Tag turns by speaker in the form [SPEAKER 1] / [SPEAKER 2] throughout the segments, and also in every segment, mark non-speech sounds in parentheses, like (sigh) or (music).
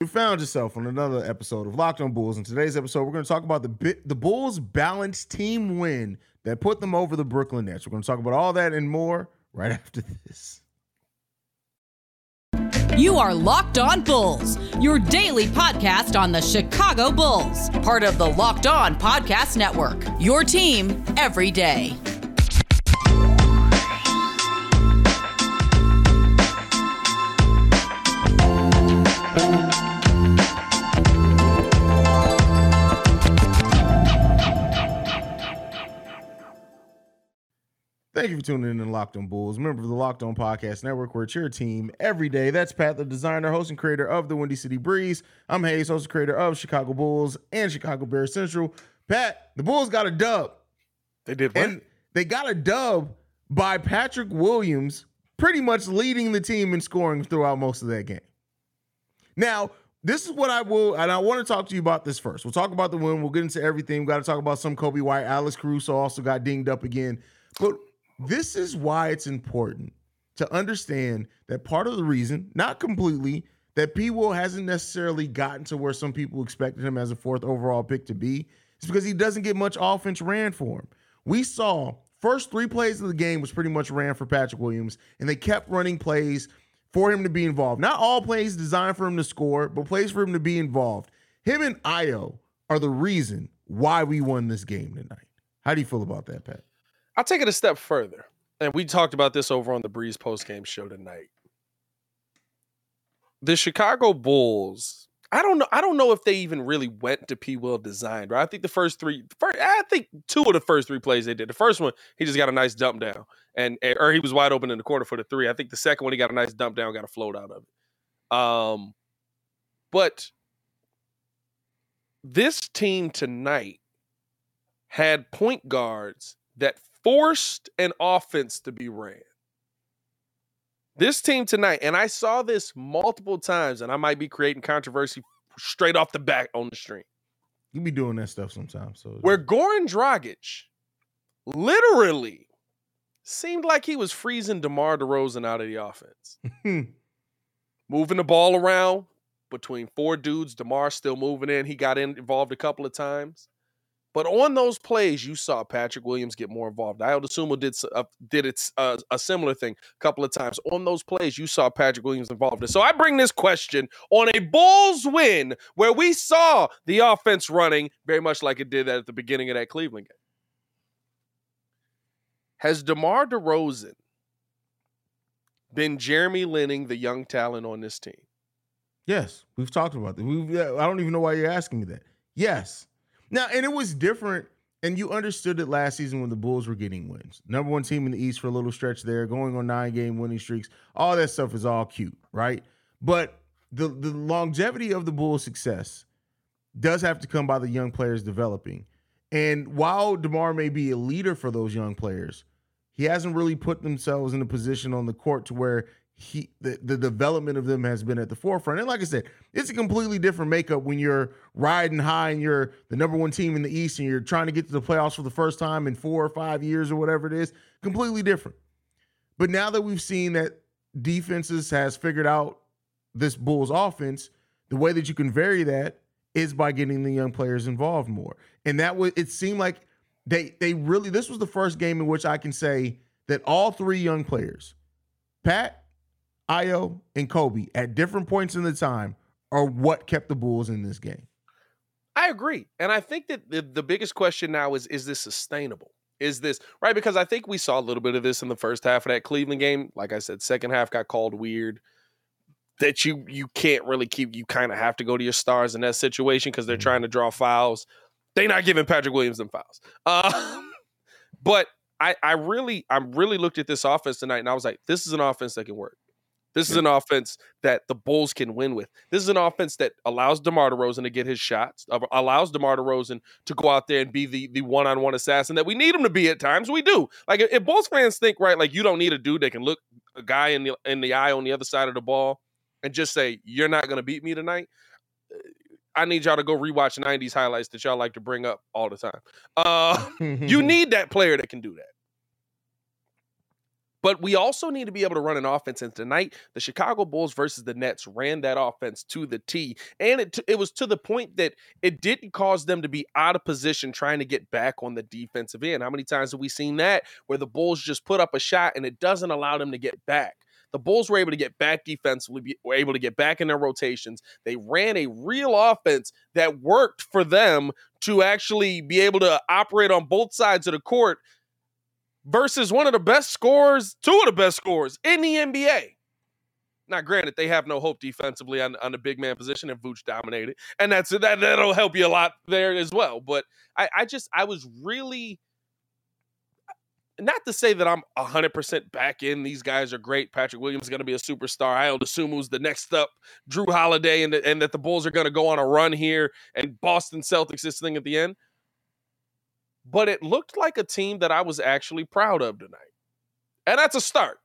[SPEAKER 1] You found yourself on another episode of Locked On Bulls. In today's episode, we're going to talk about the the Bulls' balanced team win that put them over the Brooklyn Nets. We're going to talk about all that and more right after this.
[SPEAKER 2] You are Locked On Bulls, your daily podcast on the Chicago Bulls, part of the Locked On Podcast Network. Your team every day.
[SPEAKER 1] Thank you for tuning in to Locked On Bulls, member of the Locked On Podcast Network, where it's your team every day. That's Pat, the designer, host, and creator of the Windy City Breeze. I'm Hayes, host and creator of Chicago Bulls and Chicago Bears Central. Pat, the Bulls got a dub.
[SPEAKER 3] They did what?
[SPEAKER 1] And they got a dub by Patrick Williams, pretty much leading the team in scoring throughout most of that game. Now, this is what I will, and I want to talk to you about this first. We'll talk about the win. We'll get into everything. We got to talk about some Coby White. Alex Caruso also got dinged up again. But this is why it's important to understand that part of the reason, not completely, that P. Will hasn't necessarily gotten to where some people expected him as a fourth overall pick to be is because he doesn't get much offense ran for him. We saw first three plays of the game was pretty much ran for Patrick Williams, and they kept running plays for him to be involved. Not all plays designed for him to score, but plays for him to be involved. Him and Ayo are the reason why we won this game tonight. How do you feel about that, Pat?
[SPEAKER 3] I'll take it a step further. And we talked about this over on the Breeze post game show tonight. The Chicago Bulls, I don't know. I don't know if they even really went to P. Will designed, right? I think the first three, first, I think two of the first three plays they did. The first one, he just got a nice dump down, and or he was wide open in the corner for the three. I think the second one, he got a nice dump down, got a float out of it. Um, but this team tonight had point guards that forced an offense to be ran. This team tonight, and I saw this multiple times, and I might be creating controversy straight off the back on the stream.
[SPEAKER 1] You be doing that stuff sometimes. So
[SPEAKER 3] where Goran Dragic literally seemed like he was freezing DeMar DeRozan out of the offense. (laughs) Hmm. moving the ball around between four dudes. DeMar still moving in. He got in, involved a couple of times. But on those plays, you saw Patrick Williams get more involved. Ayo Dosunmu did uh, did it uh, a similar thing a couple of times. On those plays, you saw Patrick Williams involved. And so I bring this question on a Bulls win where we saw the offense running very much like it did at the beginning of that Cleveland game. Has DeMar DeRozan been Jeremy Linning, the young talent on this team?
[SPEAKER 1] Yes, we've talked about that. I don't even know why you're asking me that. Yes. Now, and it was different, and you understood it last season when the Bulls were getting wins. Number one team in the East for a little stretch there, going on nine game winning streaks. All that stuff is all cute, right? But the the longevity of the Bulls' success does have to come by the young players developing. And while DeMar may be a leader for those young players, he hasn't really put themselves in a position on the court to where he the, the development of them has been at the forefront. And like I said, it's a completely different makeup when you're riding high and you're the number one team in the East and you're trying to get to the playoffs for the first time in four or five years or whatever it is. Completely different. But now that we've seen that defenses has figured out this Bulls offense, the way that you can vary that is by getting the young players involved more. And that was it seemed like they they really this was the first game in which I can say that all three young players, Pat, Ayo, and Coby at different points in the time are what kept the Bulls in this game.
[SPEAKER 3] I agree. And I think that the, the biggest question now is is this sustainable? Is this right? Because I think we saw a little bit of this in the first half of that Cleveland game. Like I said, second half got called weird. That you you can't really keep. You kind of have to go to your stars in that situation because they're mm-hmm. trying to draw fouls. They're not giving Patrick Williams them fouls. Uh, (laughs) but I I really I really looked at this offense tonight and I was like, this is an offense that can work. This is an offense that the Bulls can win with. This is an offense that allows DeMar DeRozan to get his shots, allows DeMar DeRozan to go out there and be the the one on one assassin that we need him to be at times. We do. Like if Bulls fans think right, like you don't need a dude that can look a guy in the in the eye on the other side of the ball and just say you're not going to beat me tonight. I need y'all to go rewatch 90s highlights that y'all like to bring up all the time. Uh, (laughs) you (laughs) need that player that can do that. But we also need to be able to run an offense. And tonight, the Chicago Bulls versus the Nets ran that offense to the T. And it, it was to the point that it didn't cause them to be out of position trying to get back on the defensive end. How many times have we seen that where the Bulls just put up a shot and it doesn't allow them to get back? The Bulls were able to get back defensively, were able to get back in their rotations. They ran a real offense that worked for them to actually be able to operate on both sides of the court versus one of the best scorers, two of the best scorers in the NBA. Now, granted, they have no hope defensively on, on the big man position, and Vooch dominated, and that's that. That'll help you a lot there as well. But I, I just, I was really not to say that I'm 100% back in. These guys are great. Patrick Williams is going to be a superstar. I don't assume who's the next up, Jrue Holiday, and, and that the Bulls are going to go on a run here and Boston Celtics this thing at the end. But it looked like a team that I was actually proud of tonight. And that's a start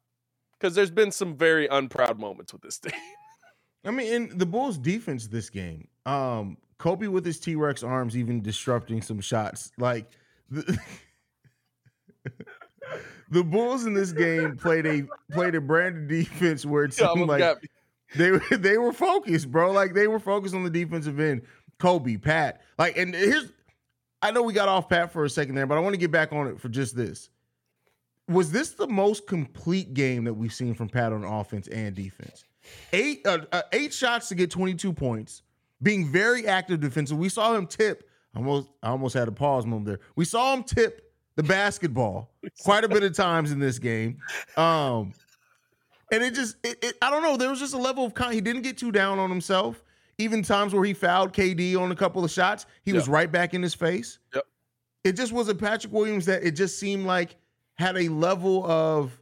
[SPEAKER 3] because there's been some very unproud moments with this (laughs) team.
[SPEAKER 1] I mean, in the Bulls' defense this game, um, Coby with his T Rex arms even disrupting some shots. Like, the, (laughs) the Bulls in this game played a played a brand of defense where it (laughs) seemed like they they were focused, bro. Like they were focused on the defensive end. Coby, Pat, like, and here's I know we got off Pat for a second there, but I want to get back on it for just this. Was this the most complete game that we've seen from Pat on offense and defense? Eight uh, uh, eight shots to get 22 points, being very active defensive. We saw him tip. Almost I almost had a pause moment there. We saw him tip the basketball (laughs) quite a bit of times in this game. Um, and it just, it, it, I don't know. There was just a level of con- he didn't get too down on himself. Even times where he fouled KD on a couple of shots, he yep. was right back in his face.
[SPEAKER 3] Yep.
[SPEAKER 1] It just was a Patrick Williams that it just seemed like had a level of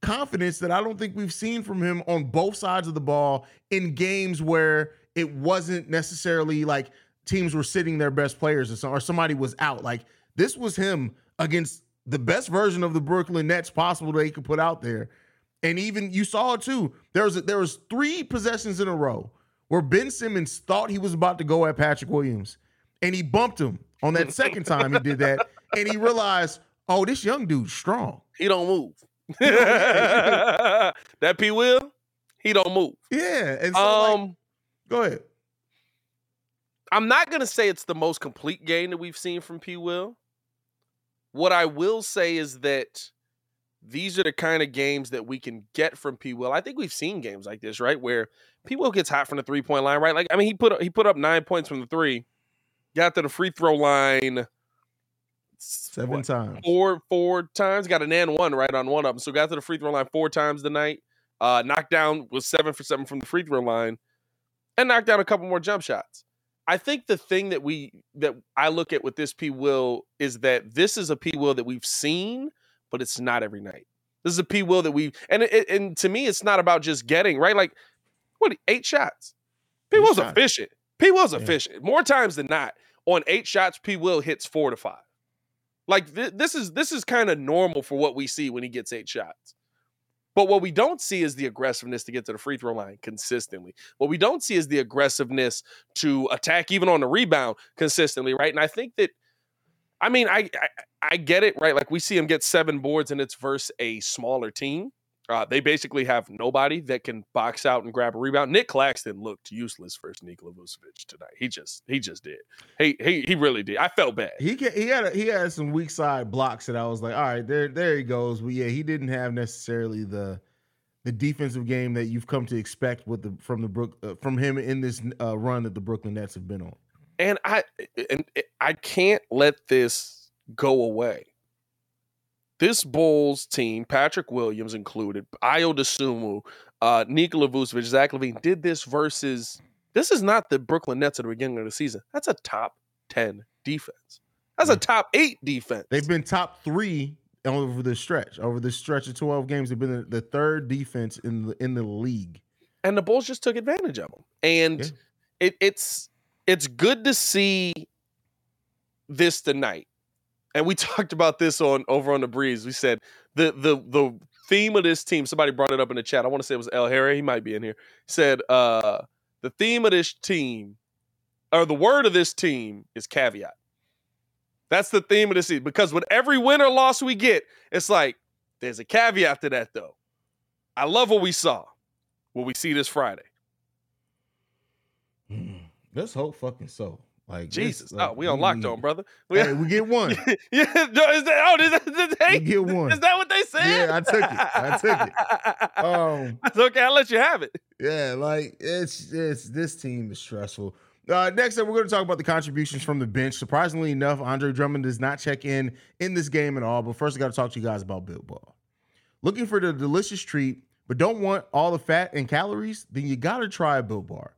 [SPEAKER 1] confidence that I don't think we've seen from him on both sides of the ball in games where it wasn't necessarily like teams were sitting their best players or somebody was out. Like this was him against the best version of the Brooklyn Nets possible they could put out there. And even you saw it too. There was there was three possessions in a row where Ben Simmons thought he was about to go at Patrick Williams, and he bumped him on that second time he did that, (laughs) and he realized, oh, this young dude's strong.
[SPEAKER 3] He don't move. (laughs) (laughs) that P will, he don't move.
[SPEAKER 1] Yeah, and so um, like, go ahead.
[SPEAKER 3] I'm not gonna say it's the most complete game that we've seen from P Will. What I will say is that these are the kind of games that we can get from P. Will. I think we've seen games like this, right, where P. Will gets hot from the three point line, right? Like, I mean, he put he put up nine points from the three, got to the free throw line
[SPEAKER 1] seven what, times,
[SPEAKER 3] four four times, got an and one right on one of them. So got to the free throw line four times tonight. Uh, knocked down was seven for seven from the free throw line, and knocked down a couple more jump shots. I think the thing that we that I look at with this P Will is that this is a P Will that we've seen, but it's not every night. This is a P Will that we and it, and to me, it's not about just getting right. Like what eight shots? P Will's shots. efficient. P Will's yeah. efficient more times than not. On eight shots, P Will hits four to five. Like th- this is this is kind of normal for what we see when he gets eight shots. But what we don't see is the aggressiveness to get to the free throw line consistently. What we don't see is the aggressiveness to attack even on the rebound consistently, right? And I think that, I mean, I I, I get it, right? Like we see him get seven boards and it's versus a smaller team. Uh, they basically have nobody that can box out and grab a rebound. Nic Claxton looked useless versus Nikola Vucevic tonight. He just he just did. He he he really did. I felt bad.
[SPEAKER 1] He he had a, he had some weak side blocks that I was like, all right, there there he goes. But yeah, he didn't have necessarily the the defensive game that you've come to expect with the from the Brook uh, from him in this uh, run that the Brooklyn Nets have been on.
[SPEAKER 3] And I and I can't let this go away this Bulls team, Patrick Williams included, Ayo Dosunmu, uh, Nikola Vucevic, Zach LaVine, did this versus. This is not the Brooklyn Nets at the beginning of the season. That's a top ten defense. That's a top eight defense.
[SPEAKER 1] They've been top three over the stretch. Over the stretch of twelve games, they've been the third defense in the in the league.
[SPEAKER 3] And the Bulls just took advantage of them. And yeah. it, it's it's good to see this tonight and we (laughs) talked about this on over on the breeze. We said the the the theme of this team. Somebody brought it up in the chat. I want to say it was El Harry. He might be in here. Said uh, the theme of this team, or the word of this team, is caveat. That's the theme of this season because with every win or loss we get, it's like There's a caveat to that though. I love what we saw. What we see this Friday.
[SPEAKER 1] Let's hope fucking so. Like
[SPEAKER 3] Jesus,
[SPEAKER 1] like,
[SPEAKER 3] oh, we on lockdown, brother. We,
[SPEAKER 1] Hey, we get one. (laughs)
[SPEAKER 3] yeah, no, is that? Oh, is that, is that,
[SPEAKER 1] We get one.
[SPEAKER 3] is that what they said?
[SPEAKER 1] Yeah, I took it. I took
[SPEAKER 3] it. (laughs)
[SPEAKER 1] Um,
[SPEAKER 3] That's okay. I'll let you have it.
[SPEAKER 1] yeah, like it's it's this team is stressful. Uh, next up, we're going to talk about the contributions from the bench. Surprisingly enough, Andre Drummond does not check in in this game at all. But first, I got to talk to you guys about Built Bar. Looking for the delicious treat, but don't want all the fat and calories? Then you got to try a Built Bar.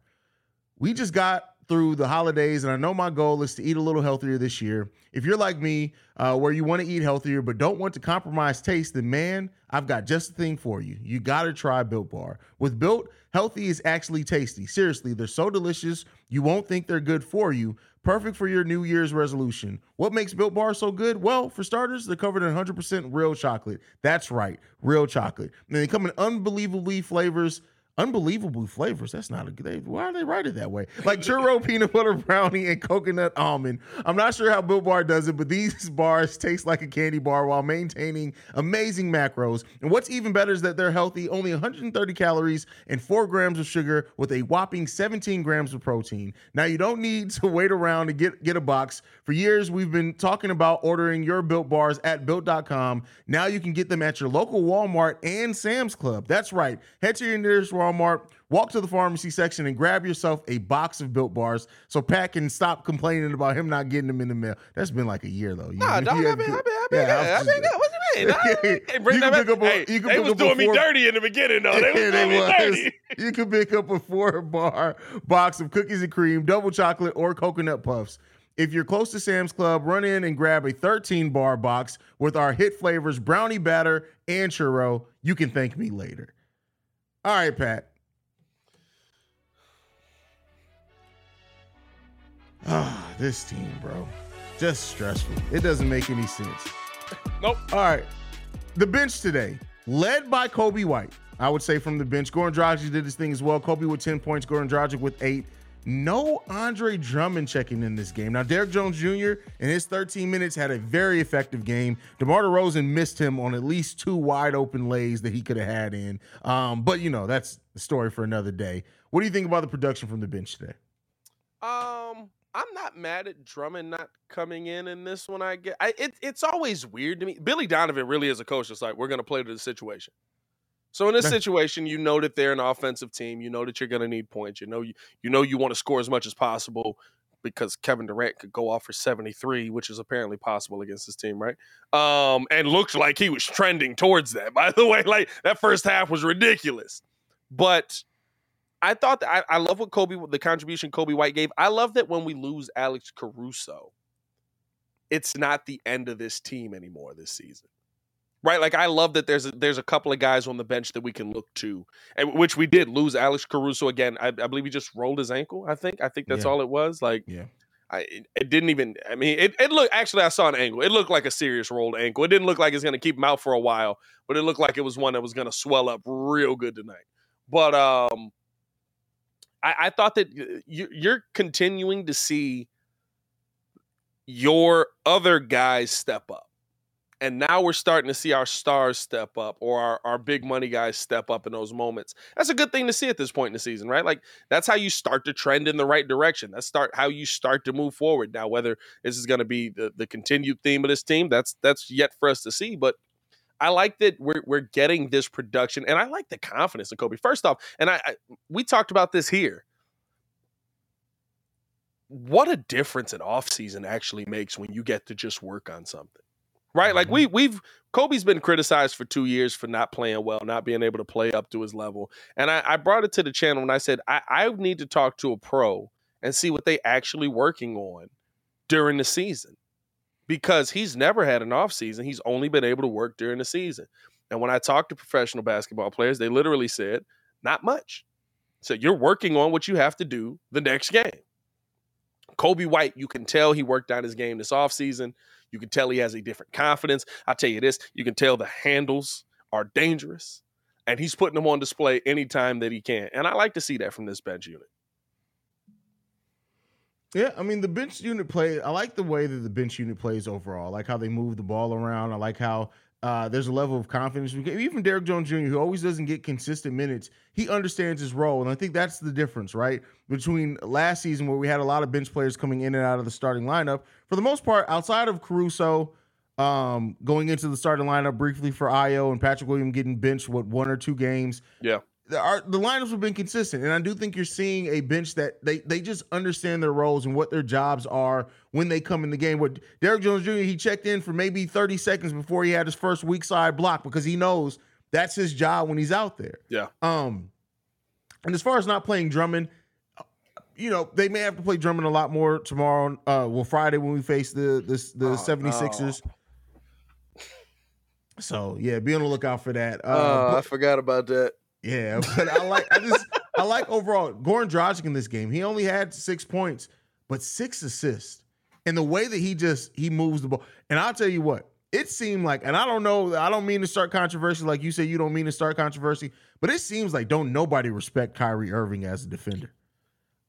[SPEAKER 1] We just got through the holidays, and I know my goal is to eat a little healthier this year. If you're like me, uh, where you want to eat healthier but don't want to compromise taste, then man, I've got just the thing for you. You got to try Built Bar. With Built, healthy is actually tasty. Seriously, they're so delicious, you won't think they're good for you. Perfect for your New Year's resolution. What makes Built Bar so good? Well, for starters, they're covered in 100% real chocolate. That's right, real chocolate. And they come in unbelievably flavors unbelievable flavors. That's not a good. Why are they write it that way? Like churro, (laughs) peanut butter brownie, and coconut almond. I'm not sure how Built Bar does it, but these (laughs) bars taste like a candy bar while maintaining amazing macros. And what's even better is that they're healthy, only 130 calories and four grams of sugar with a whopping 17 grams of protein. Now you don't need to wait around to get get a box. For years, we've been talking about ordering your Built Bars at Built.com. Now you can get them at your local Walmart and Sam's Club. That's right. Head to your nearest Walmart, walk to the pharmacy section, and grab yourself a box of Built Bars so Pat can stop complaining about him not getting them in the mail. That's been like a year though. You-
[SPEAKER 3] Nah, dog, I've been, I've been, I've been, I've been. What you mean? (laughs) Hey, (laughs) bring
[SPEAKER 1] You
[SPEAKER 3] that
[SPEAKER 1] can pick up a-
[SPEAKER 3] Hey,
[SPEAKER 1] you can
[SPEAKER 3] they
[SPEAKER 1] pick
[SPEAKER 3] was
[SPEAKER 1] up
[SPEAKER 3] doing me dirty in the beginning, though. (laughs) They was doing me dirty.
[SPEAKER 1] You can pick up a four bar box of cookies and cream, double chocolate, or coconut puffs. If you're close to Sam's Club, run in and grab a 13 bar box with our hit flavors brownie batter and churro. You can thank me later. All right, Pat. Ah, this team, bro. Just stressful. It doesn't make any sense.
[SPEAKER 3] Nope.
[SPEAKER 1] All right. The bench today, led by Coby White. I would say from the bench. Goran Dragic did his thing as well. Coby with 10 points, Goran Dragic with eight. No Andre Drummond checking in this game. Now, Derrick Jones Jr. in his 13 minutes had a very effective game. DeMar DeRozan missed him on at least two wide open lays that he could have had in. Um, but, you know, that's the story for another day. What do you think about the production from the bench today?
[SPEAKER 3] Um, I'm not mad at Drummond not coming in in this one. I get, I, it, it's always weird to me. Billy Donovan really is a coach that's like, we're going to play to the situation. So in this situation, you know that they're an offensive team. You know that you're going to need points. You know you you know you want to score as much as possible because Kevin Durant could go off for 73, which is apparently possible against this team, right? Um, and looked like he was trending towards that. (laughs) By the way, like that first half was ridiculous. But I thought that I, I love what Coby, the contribution Coby White gave. I love that when we lose Alex Caruso, it's not the end of this team anymore this season. Right? Like I love that there's a, there's a couple of guys on the bench that we can look to, and which we did lose Alex Caruso again. I, I believe he just rolled his ankle. I think. I think that's
[SPEAKER 1] Yeah.
[SPEAKER 3] all it was. Like
[SPEAKER 1] Yeah.
[SPEAKER 3] I, it, didn't even. I mean, it, it looked. Actually, I saw an ankle. It looked like a serious rolled ankle. It didn't look like it's going to keep him out for a while, but it looked like it was one that was going to swell up real good tonight. But um, I, I thought that you, you're continuing to see your other guys step up. And now we're starting to see our stars step up or our, our big money guys step up in those moments. That's a good thing to see at this point in the season, right? Like that's how you start to trend in the right direction. That's start how you start to move forward. Now, whether this is going to be the, the continued theme of this team, that's that's yet for us to see. But I like that we're we're getting this production, and I like the confidence in Coby. First off, and I, I we talked about this here. What a difference an offseason actually makes when you get to just work on something. Right? Like mm-hmm. we we've Coby's been criticized for two years for not playing well, not being able to play up to his level. And I, I brought it to the channel and I said, I, I need to talk to a pro and see what they actually working on during the season. Because he's never had an off season. He's only been able to work during the season. And when I talked to professional basketball players, they literally said, not much. So you're working on what you have to do the next game. Coby White, you can tell he worked on his game this offseason. You can tell he has a different confidence. I'll tell you this, you can tell the handles are dangerous. And he's putting them on display anytime that he can. And I like to see that from this bench unit.
[SPEAKER 1] Yeah, I mean the bench unit play. I like the way that the bench unit plays overall. I like how they move the ball around. I like how Uh, there's a level of confidence. Even Derrick Jones Jr., who always doesn't get consistent minutes, he understands his role. And I think that's the difference, right? Between last season, where we had a lot of bench players coming in and out of the starting lineup. For the most part, outside of Caruso um, going into the starting lineup briefly for Ayo and Patrick Williams getting benched, what, one or two games?
[SPEAKER 3] Yeah
[SPEAKER 1] the, our, the lineups have been consistent, and I do think you're seeing a bench that they they just understand their roles and what their jobs are when they come in the game. What Derrick Jones Jr. he checked in for maybe 30 seconds before he had his first weak side block because he knows that's his job when he's out there.
[SPEAKER 3] Yeah.
[SPEAKER 1] Um, and as far as not playing Drummond, you know they may have to play Drummond a lot more tomorrow. Uh, well, Friday when we face the the, the oh, 76ers. No. So yeah, be on the lookout for that.
[SPEAKER 3] Uh, uh, but, I forgot about that.
[SPEAKER 1] Yeah, but I like I just I like overall Goran Dragic in this game. He only had six points, but six assists. And the way that he just he moves the ball. And I'll tell you what, it seemed like, and I don't know, I don't mean to start controversy like you say you don't mean to start controversy, but it seems like don't nobody respect Kyrie Irving as a defender.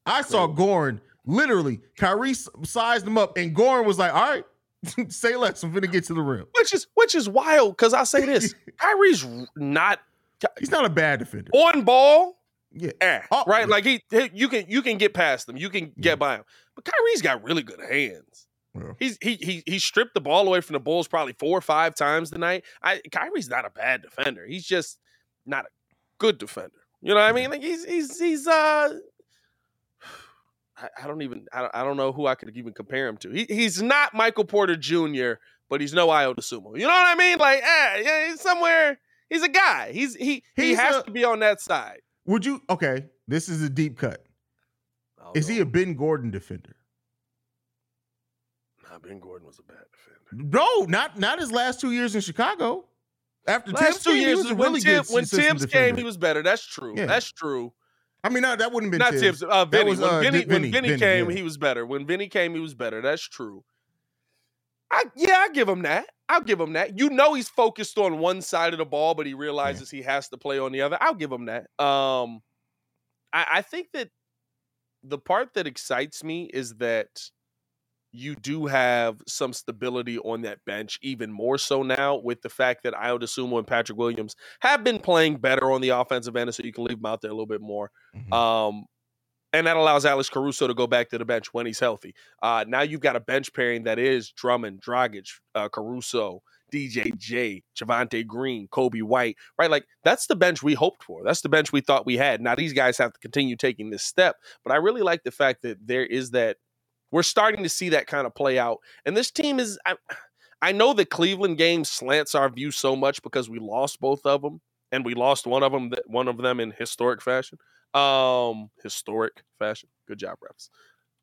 [SPEAKER 1] I saw Goran literally, Kyrie sized him up, and Goran was like, all right, (laughs) say less. I'm gonna get to the rim.
[SPEAKER 3] Which is which is wild because I say this. (laughs) Kyrie's not
[SPEAKER 1] He's not a bad defender.
[SPEAKER 3] On ball, yeah, eh, oh, right. Like he, he, you can you can get past them, you can get yeah. by him. But Kyrie's got really good hands. Yeah. He's he he he stripped the ball away from the Bulls probably four or five times tonight. I Kyrie's not a bad defender. He's just not a good defender. You know what I mean? Like he's he's he's uh I, I don't even I don't, I don't know who I could even compare him to. He, he's not Michael Porter Jr., but he's no Ayo Dosunmu. You know what I mean? Like, eh, yeah, he's somewhere He's a guy. He's he He's he has a, to be on that side.
[SPEAKER 1] Would you? Okay, this is a deep cut. Is know. he a Ben Gordon defender?
[SPEAKER 3] Nah, Ben Gordon was a bad defender.
[SPEAKER 1] No, not not his last two years in Chicago. After last two years,
[SPEAKER 3] when really Tim, when Thibs came, he was better. That's true. Yeah. That's true.
[SPEAKER 1] I mean, not, that wouldn't have been
[SPEAKER 3] not
[SPEAKER 1] Thibs.
[SPEAKER 3] Thibs. Uh, Vinny. Was, uh, when Vinny, Vinny, when Vinny, Vinny came, yeah. he was better. When Vinny came, he was better. That's true. I yeah, I give him that. I'll give him that. You know he's focused on one side of the ball, but he realizes yeah. he has to play on the other. I'll give him that. Um, I, I think that the part that excites me is that you do have some stability on that bench, even more so now with the fact that Ayo Dosunmu and Patrick Williams have been playing better on the offensive end, so you can leave them out there a little bit more. Mm-hmm. Um, and that allows Alex Caruso to go back to the bench when he's healthy. Uh, now you've got a bench pairing that is Drummond, Dragic, uh, Caruso, DJJ, Javonte Green, Coby White, right? Like that's the bench we hoped for. That's the bench we thought we had. Now these guys have to continue taking this step, but I really like the fact that there is that we're starting to see that kind of play out. And this team is, I, I know the Cleveland game slants our view so much because we lost both of them, and we lost one of them, one of them in historic fashion um historic fashion. Good job, refs.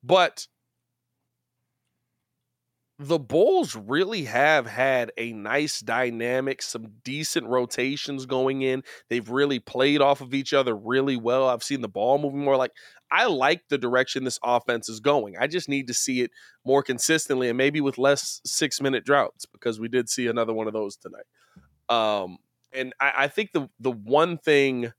[SPEAKER 3] But the Bulls really have had a nice dynamic, some decent rotations going in. They've really played off of each other really well. I've seen the ball moving more. Like, I like the direction this offense is going. I just need to see it more consistently and maybe with less six minute droughts because we did see another one of those tonight. Um, and I, I think the the one thing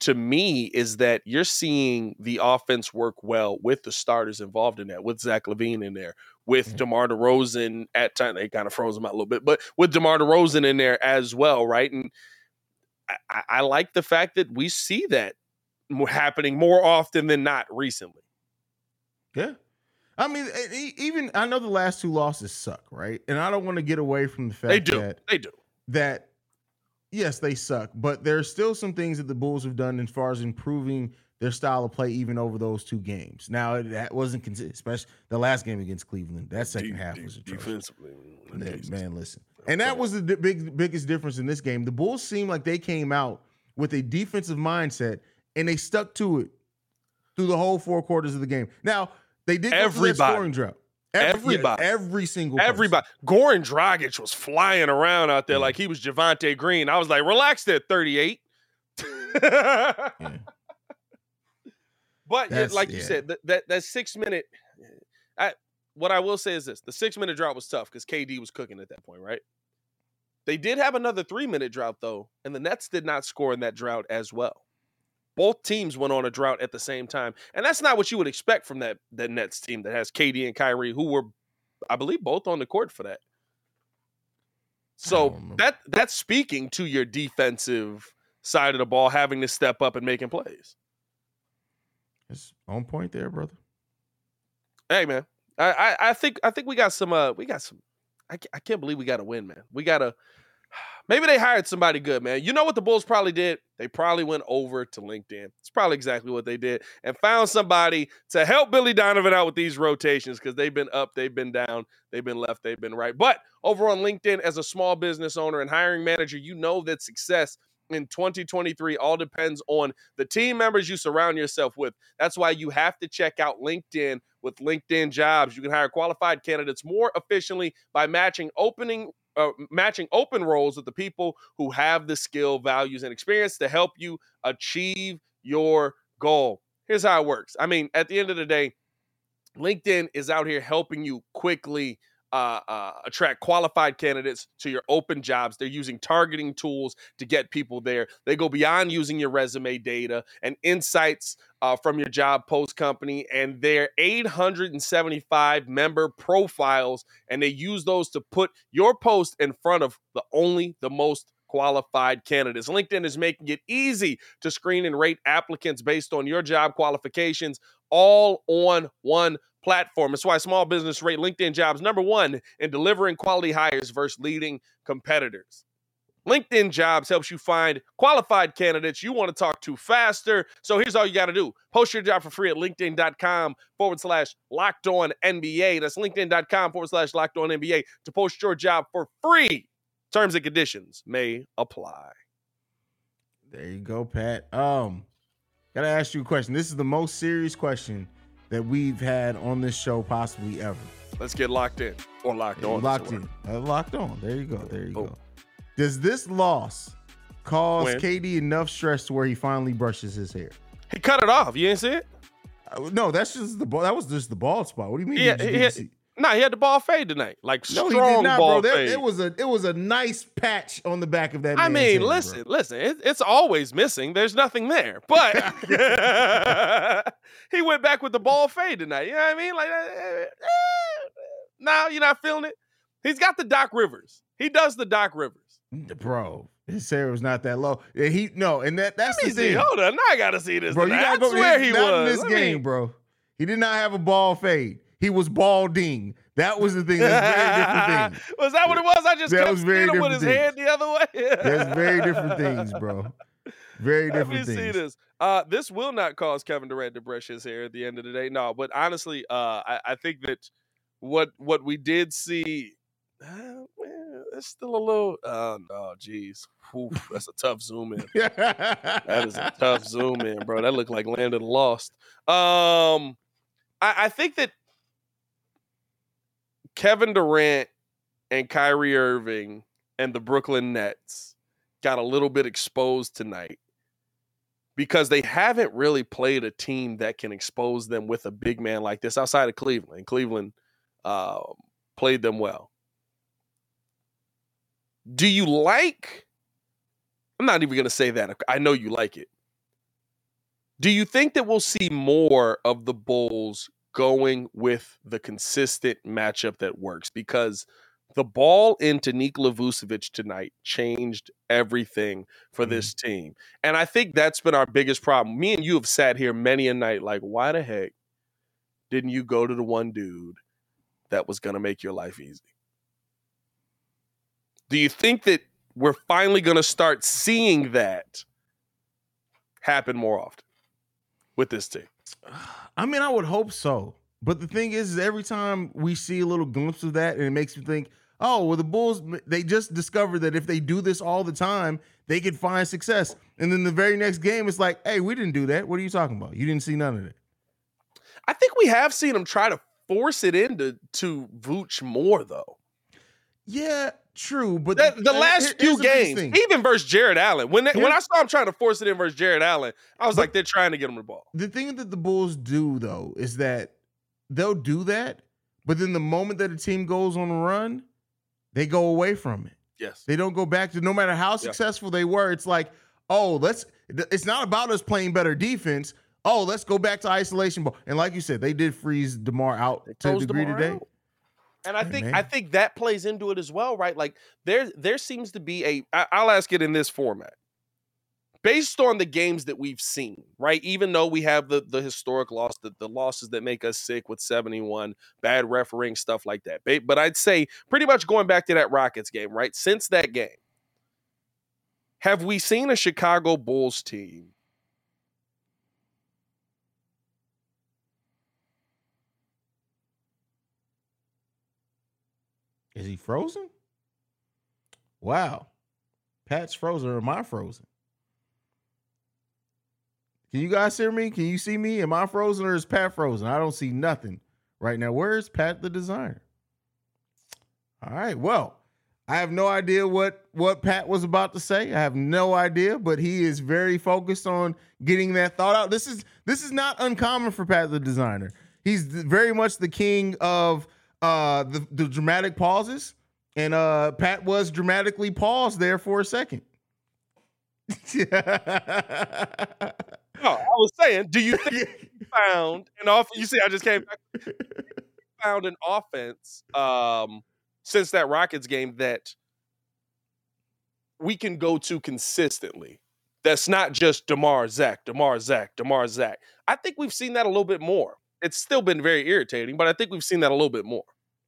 [SPEAKER 3] to me is that you're seeing the offense work well with the starters involved in that, with Zach LaVine in there, with. DeMar DeRozan at time they kind of froze him out a little bit, but with DeMar DeRozan in there as well, right? And I, I like the fact that we see that happening more often than not recently.
[SPEAKER 1] Yeah. I mean, even I know the last two losses suck, right? And I don't want to get away from the fact
[SPEAKER 3] they do.
[SPEAKER 1] that
[SPEAKER 3] they do
[SPEAKER 1] that yes, they suck, but there's still some things that the Bulls have done as far as improving their style of play even over those two games. Now that wasn't especially the last game against Cleveland. That second deep, half was defensively. Man, man, listen, and that was the big biggest difference in this game. The Bulls seemed like they came out with a defensive mindset and they stuck to it through the whole four quarters of the game. Now they did everybody scoring drought.
[SPEAKER 3] Everybody,
[SPEAKER 1] yeah, every single
[SPEAKER 3] everybody.
[SPEAKER 1] Person.
[SPEAKER 3] Goran Dragic was flying around out there yeah. like he was Javonte Green. I was like, relax there, 38. yeah. (laughs) But That's, like you said, that, that that six minute. I, what I will say is this: the six minute drought was tough because KD was cooking at that point, right? They did have another three minute drought though, and the Nets did not score in that drought as well both teams went on a drought at the same time, and that's not what you would expect from that that Nets team that has KD and Kyrie, who were, I believe, both on the court for that. So that that's speaking to your defensive side of the ball having to step up and making plays.
[SPEAKER 1] It's on point there, brother.
[SPEAKER 3] Hey man, I I, I think I think we got some uh we got some I, I can't believe we got to win, man. We got to (sighs) maybe they hired somebody good, man. You know what the Bulls probably did? They probably went over to LinkedIn. It's probably exactly what they did and found somebody to help Billy Donovan out with these rotations because they've been up, they've been down, they've been left, they've been right. But over on LinkedIn, as a small business owner and hiring manager, you know that success in 2023 all depends on the team members you surround yourself with. That's why you have to check out LinkedIn with LinkedIn Jobs. You can hire qualified candidates more efficiently by matching opening uh, matching open roles with the people who have the skill, values, and experience to help you achieve your goal. Here's how it works. I mean, at the end of the day, LinkedIn is out here helping you quickly uh, uh, attract qualified candidates to your open jobs. They're using targeting tools to get people there. They go beyond using your resume data and insights uh, from your job post company and their 875 member profiles, and they use those to put your post in front of the only the most qualified candidates. LinkedIn is making it easy to screen and rate applicants based on your job qualifications all on one platform. That's why small business rate LinkedIn jobs number one in delivering quality hires versus leading competitors. LinkedIn Jobs helps you find qualified candidates you want to talk to faster. So here's all you got to do post your job for free at linkedin.com forward slash locked on NBA. That's linkedin.com forward slash locked on NBA to post your job for free. Terms and conditions may apply.
[SPEAKER 1] There you go, Pat. Um, gotta ask you a question. This is the most serious question that we've had on this show possibly ever.
[SPEAKER 3] Let's get locked in or locked yeah, on.
[SPEAKER 1] Locked in. Uh, locked on. There you go. There you oh. go. Does this loss cause when? KD enough stress to where he finally brushes his hair?
[SPEAKER 3] He cut it off. You didn't see it?
[SPEAKER 1] Uh, no, that's just the ball. That was just the bald spot. What do you mean?
[SPEAKER 3] Yeah, he, nah, he had the ball fade tonight, like no, strong he did not, ball
[SPEAKER 1] bro.
[SPEAKER 3] fade.
[SPEAKER 1] it was a it was a nice patch on the back of that.
[SPEAKER 3] I mean,
[SPEAKER 1] head,
[SPEAKER 3] listen,
[SPEAKER 1] bro.
[SPEAKER 3] listen, it, it's always missing. There's nothing there, but (laughs) he went back with the ball fade tonight. You know what I mean? Like, uh, uh, now you're not feeling it. He's got the Doc Rivers. He does the Doc Rivers,
[SPEAKER 1] bro. His hair was not that low. And he no, and that that's the
[SPEAKER 3] see.
[SPEAKER 1] thing.
[SPEAKER 3] Hold on, now I gotta see this. Bro, you gotta go, where he was
[SPEAKER 1] in this
[SPEAKER 3] I
[SPEAKER 1] game,
[SPEAKER 3] mean,
[SPEAKER 1] bro. He did not have a ball fade. He was balding. That was the thing. That's very different thing. (laughs)
[SPEAKER 3] was that what it was? I just that kept was very different with his things. head the other way.
[SPEAKER 1] That's very different things, (laughs) bro. Very different Let me
[SPEAKER 3] things. see this. Uh, this will not cause Kevin Durant to brush his hair at the end of the day. No, but honestly, uh, I, I think that what what we did see, uh, man, it's still a little. Oh no, geez, Oof, that's a tough zoom in. that is a tough (laughs) zoom in, bro. That looked like Land of the Lost. Um, I, I think that Kevin Durant and Kyrie Irving and the Brooklyn Nets got a little bit exposed tonight because they haven't really played a team that can expose them with a big man like this outside of Cleveland. Cleveland uh, played them well. Do you like? I'm not even going to say that. I know you like it. Do you think that we'll see more of the Bulls going with the consistent matchup that works? Because the ball into Nikola Vucevic tonight changed everything for mm-hmm. this team. And I think that's been our biggest problem. Me and you have sat here many a night like, why the heck didn't you go to the one dude that was going to make your life easy? Do you think that we're finally going to start seeing that happen more often with this team? (sighs)
[SPEAKER 1] I mean, I would hope so. But the thing is, is every time we see a little glimpse of that, and it makes me think, oh, well, the Bulls, they just discovered that if they do this all the time, they could find success. And then the very next game, it's like, hey, we didn't do that. What are you talking about? You didn't see none of it.
[SPEAKER 3] I think we have seen them try to force it into to Vooch more, though.
[SPEAKER 1] Yeah, true. But
[SPEAKER 3] the, the last few games, even versus Jarrett Allen, when they, when I saw him trying to force it in versus Jarrett Allen, I was like, they're trying to get him the ball.
[SPEAKER 1] The thing that the Bulls do, though, is that they'll do that, but then the moment that a team goes on a run, they go away from it.
[SPEAKER 3] Yes.
[SPEAKER 1] They don't go back to no matter how successful they were. It's like, oh, let's it's not about us playing better defense. Oh, let's go back to isolation ball. And like you said, they did freeze DeMar out they to a degree DeMar today. Out.
[SPEAKER 3] And I
[SPEAKER 1] Hey,
[SPEAKER 3] think I think that plays into it as well, right? Like there there seems to be a I, I'll ask it in this format. Based on the games that we've seen, right? Even though we have the the historic loss, the, the losses that make us sick with 71, bad refereeing, stuff like that. But I'd say pretty much going back to that Rockets game, right? Since that game, have we seen a Chicago Bulls team
[SPEAKER 1] Is he frozen? Wow. Pat's frozen or am I frozen? Can you guys hear me? Can you see me? Am I frozen or is Pat frozen? I don't see nothing right now. Where's Pat the designer? All right. Well, I have no idea what what Pat was about to say. I have no idea, but he is very focused on getting that thought out. This is this is not uncommon for Pat the designer. He's very much the king of uh the, the dramatic pauses. And uh Pat was dramatically paused there for a second. (laughs)
[SPEAKER 3] No, I was saying, do you think we (laughs) found an off? You see, I just came back. Found an offense um, since that Rockets game that we can go to consistently. That's not just DeMar Zach, DeMar Zach, DeMar Zach. I think we've seen that a little bit more. It's still been very irritating, but I think we've seen that a little bit more.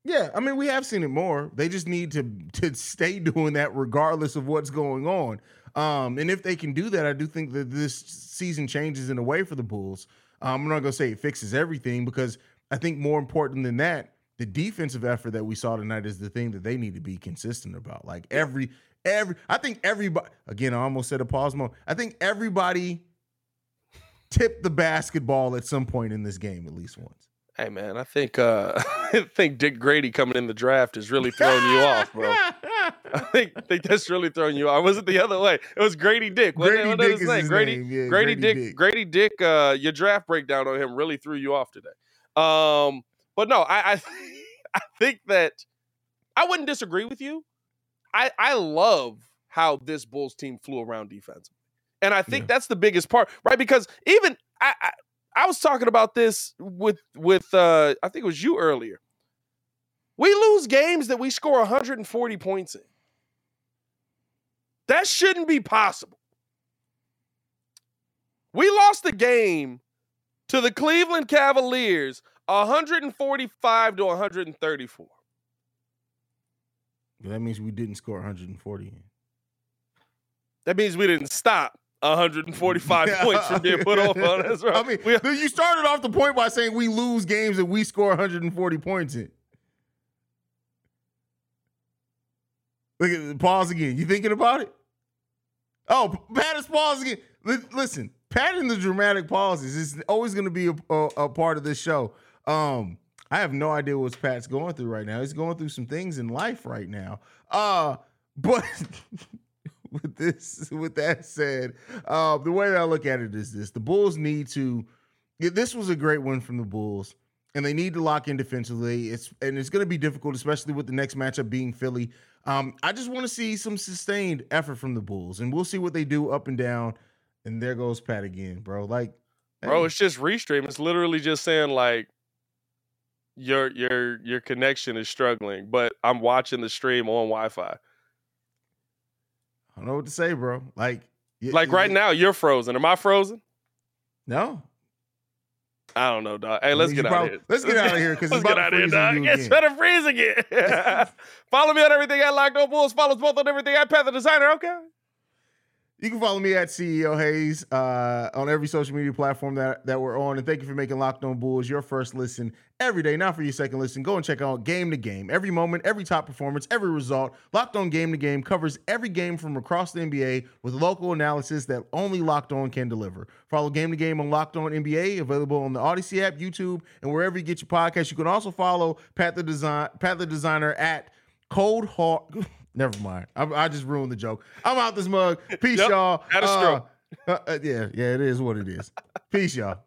[SPEAKER 1] Yeah, I mean, we have seen it more. They just need to to stay doing that regardless of what's going on. Um, and if they can do that, I do think that this season changes in a way for the Bulls. Um, I'm not gonna say it fixes everything because I think more important than that, the defensive effort that we saw tonight is the thing that they need to be consistent about. Like every every, I think everybody. Again, I almost said a pause mode. I think everybody tipped the basketball at some point in this game at least once.
[SPEAKER 3] Hey man, I think uh, (laughs) I think Dick Grady coming in the draft is really throwing you off, bro. I (laughs) think, I think that's really throwing you off. Was it the other way? It was Grady Dick. Wasn't
[SPEAKER 1] Grady?
[SPEAKER 3] What
[SPEAKER 1] Dick
[SPEAKER 3] his
[SPEAKER 1] is
[SPEAKER 3] name? Grady,
[SPEAKER 1] name. Yeah,
[SPEAKER 3] Grady, Dick,
[SPEAKER 1] Dick.
[SPEAKER 3] Grady Dick. Uh, your draft breakdown on him really threw you off today. Um, but no, I, I, (laughs) I think that I wouldn't disagree with you. I, I love how this Bulls team flew around defensively, and I think
[SPEAKER 1] Yeah.
[SPEAKER 3] that's the biggest part, right? Because even I, I, I was talking about this with with uh, I think it was you earlier. We lose games that we score 140 points in. That shouldn't be possible. We lost the game to the Cleveland Cavaliers 145 to 134.
[SPEAKER 1] That means we didn't score 140.
[SPEAKER 3] That means we didn't stop 145 (laughs) points from being put off on us. (laughs) Right?
[SPEAKER 1] I mean,
[SPEAKER 3] We-
[SPEAKER 1] you started off the point by saying we lose games that we score 140 points in. Look at pause again. You thinking about it? Oh, Pat is pause again. Li- Listen, Pat in the dramatic pauses is always going to be a, a, a part of this show. Um, I have no idea what Pat's going through right now. He's going through some things in life right now. Uh, but (laughs) (laughs) with this, with that said, uh, the way that I look at it is this: the Bulls need to. This was a great win from the Bulls, and they need to lock in defensively. It's and it's going to be difficult, especially with the next matchup being Philly. Um, I just want to see some sustained effort from the Bulls, and we'll see what they do up and down. And there goes Pat again, bro. Like,
[SPEAKER 3] Bro,
[SPEAKER 1] hey,
[SPEAKER 3] it's just restream. It's literally just saying like your your your connection is struggling, but I'm watching the stream on Wi-Fi.
[SPEAKER 1] I don't know what to say, bro. Like, y-
[SPEAKER 3] Like
[SPEAKER 1] y-
[SPEAKER 3] right now, you're frozen. Am I frozen?
[SPEAKER 1] No,
[SPEAKER 3] I don't know, dog. Hey, let's get out
[SPEAKER 1] prob-
[SPEAKER 3] of here.
[SPEAKER 1] let's get outta here 'cause
[SPEAKER 3] let's
[SPEAKER 1] it's
[SPEAKER 3] get
[SPEAKER 1] about to
[SPEAKER 3] out of here,
[SPEAKER 1] freeze you
[SPEAKER 3] It's
[SPEAKER 1] again.
[SPEAKER 3] better freeze again. (laughs) Follow me on everything at Locked On Bulls. Follow us both on everything at Pat the Designer. Okay.
[SPEAKER 1] You can follow me at CEO Hayes uh, on every social media platform that, that we're on. And thank you for making Locked On Bulls your first listen every day, not for your second listen. Go and check out Game to Game. Every moment, every top performance, every result. Locked On Game to Game covers every game from across the NBA with local analysis that only Locked On can deliver. Follow Game to Game on Locked On NBA, available on the Odyssey app, YouTube, and wherever you get your podcast. You can also follow Pat the Design, Pat the Designer at Cold Heart. (laughs) Never mind. I, I just ruined the joke. I'm out this mug. Peace,
[SPEAKER 3] Yep,
[SPEAKER 1] y'all.
[SPEAKER 3] had a stroke.
[SPEAKER 1] Uh, uh, uh, yeah, yeah, it is what it is. Peace, y'all.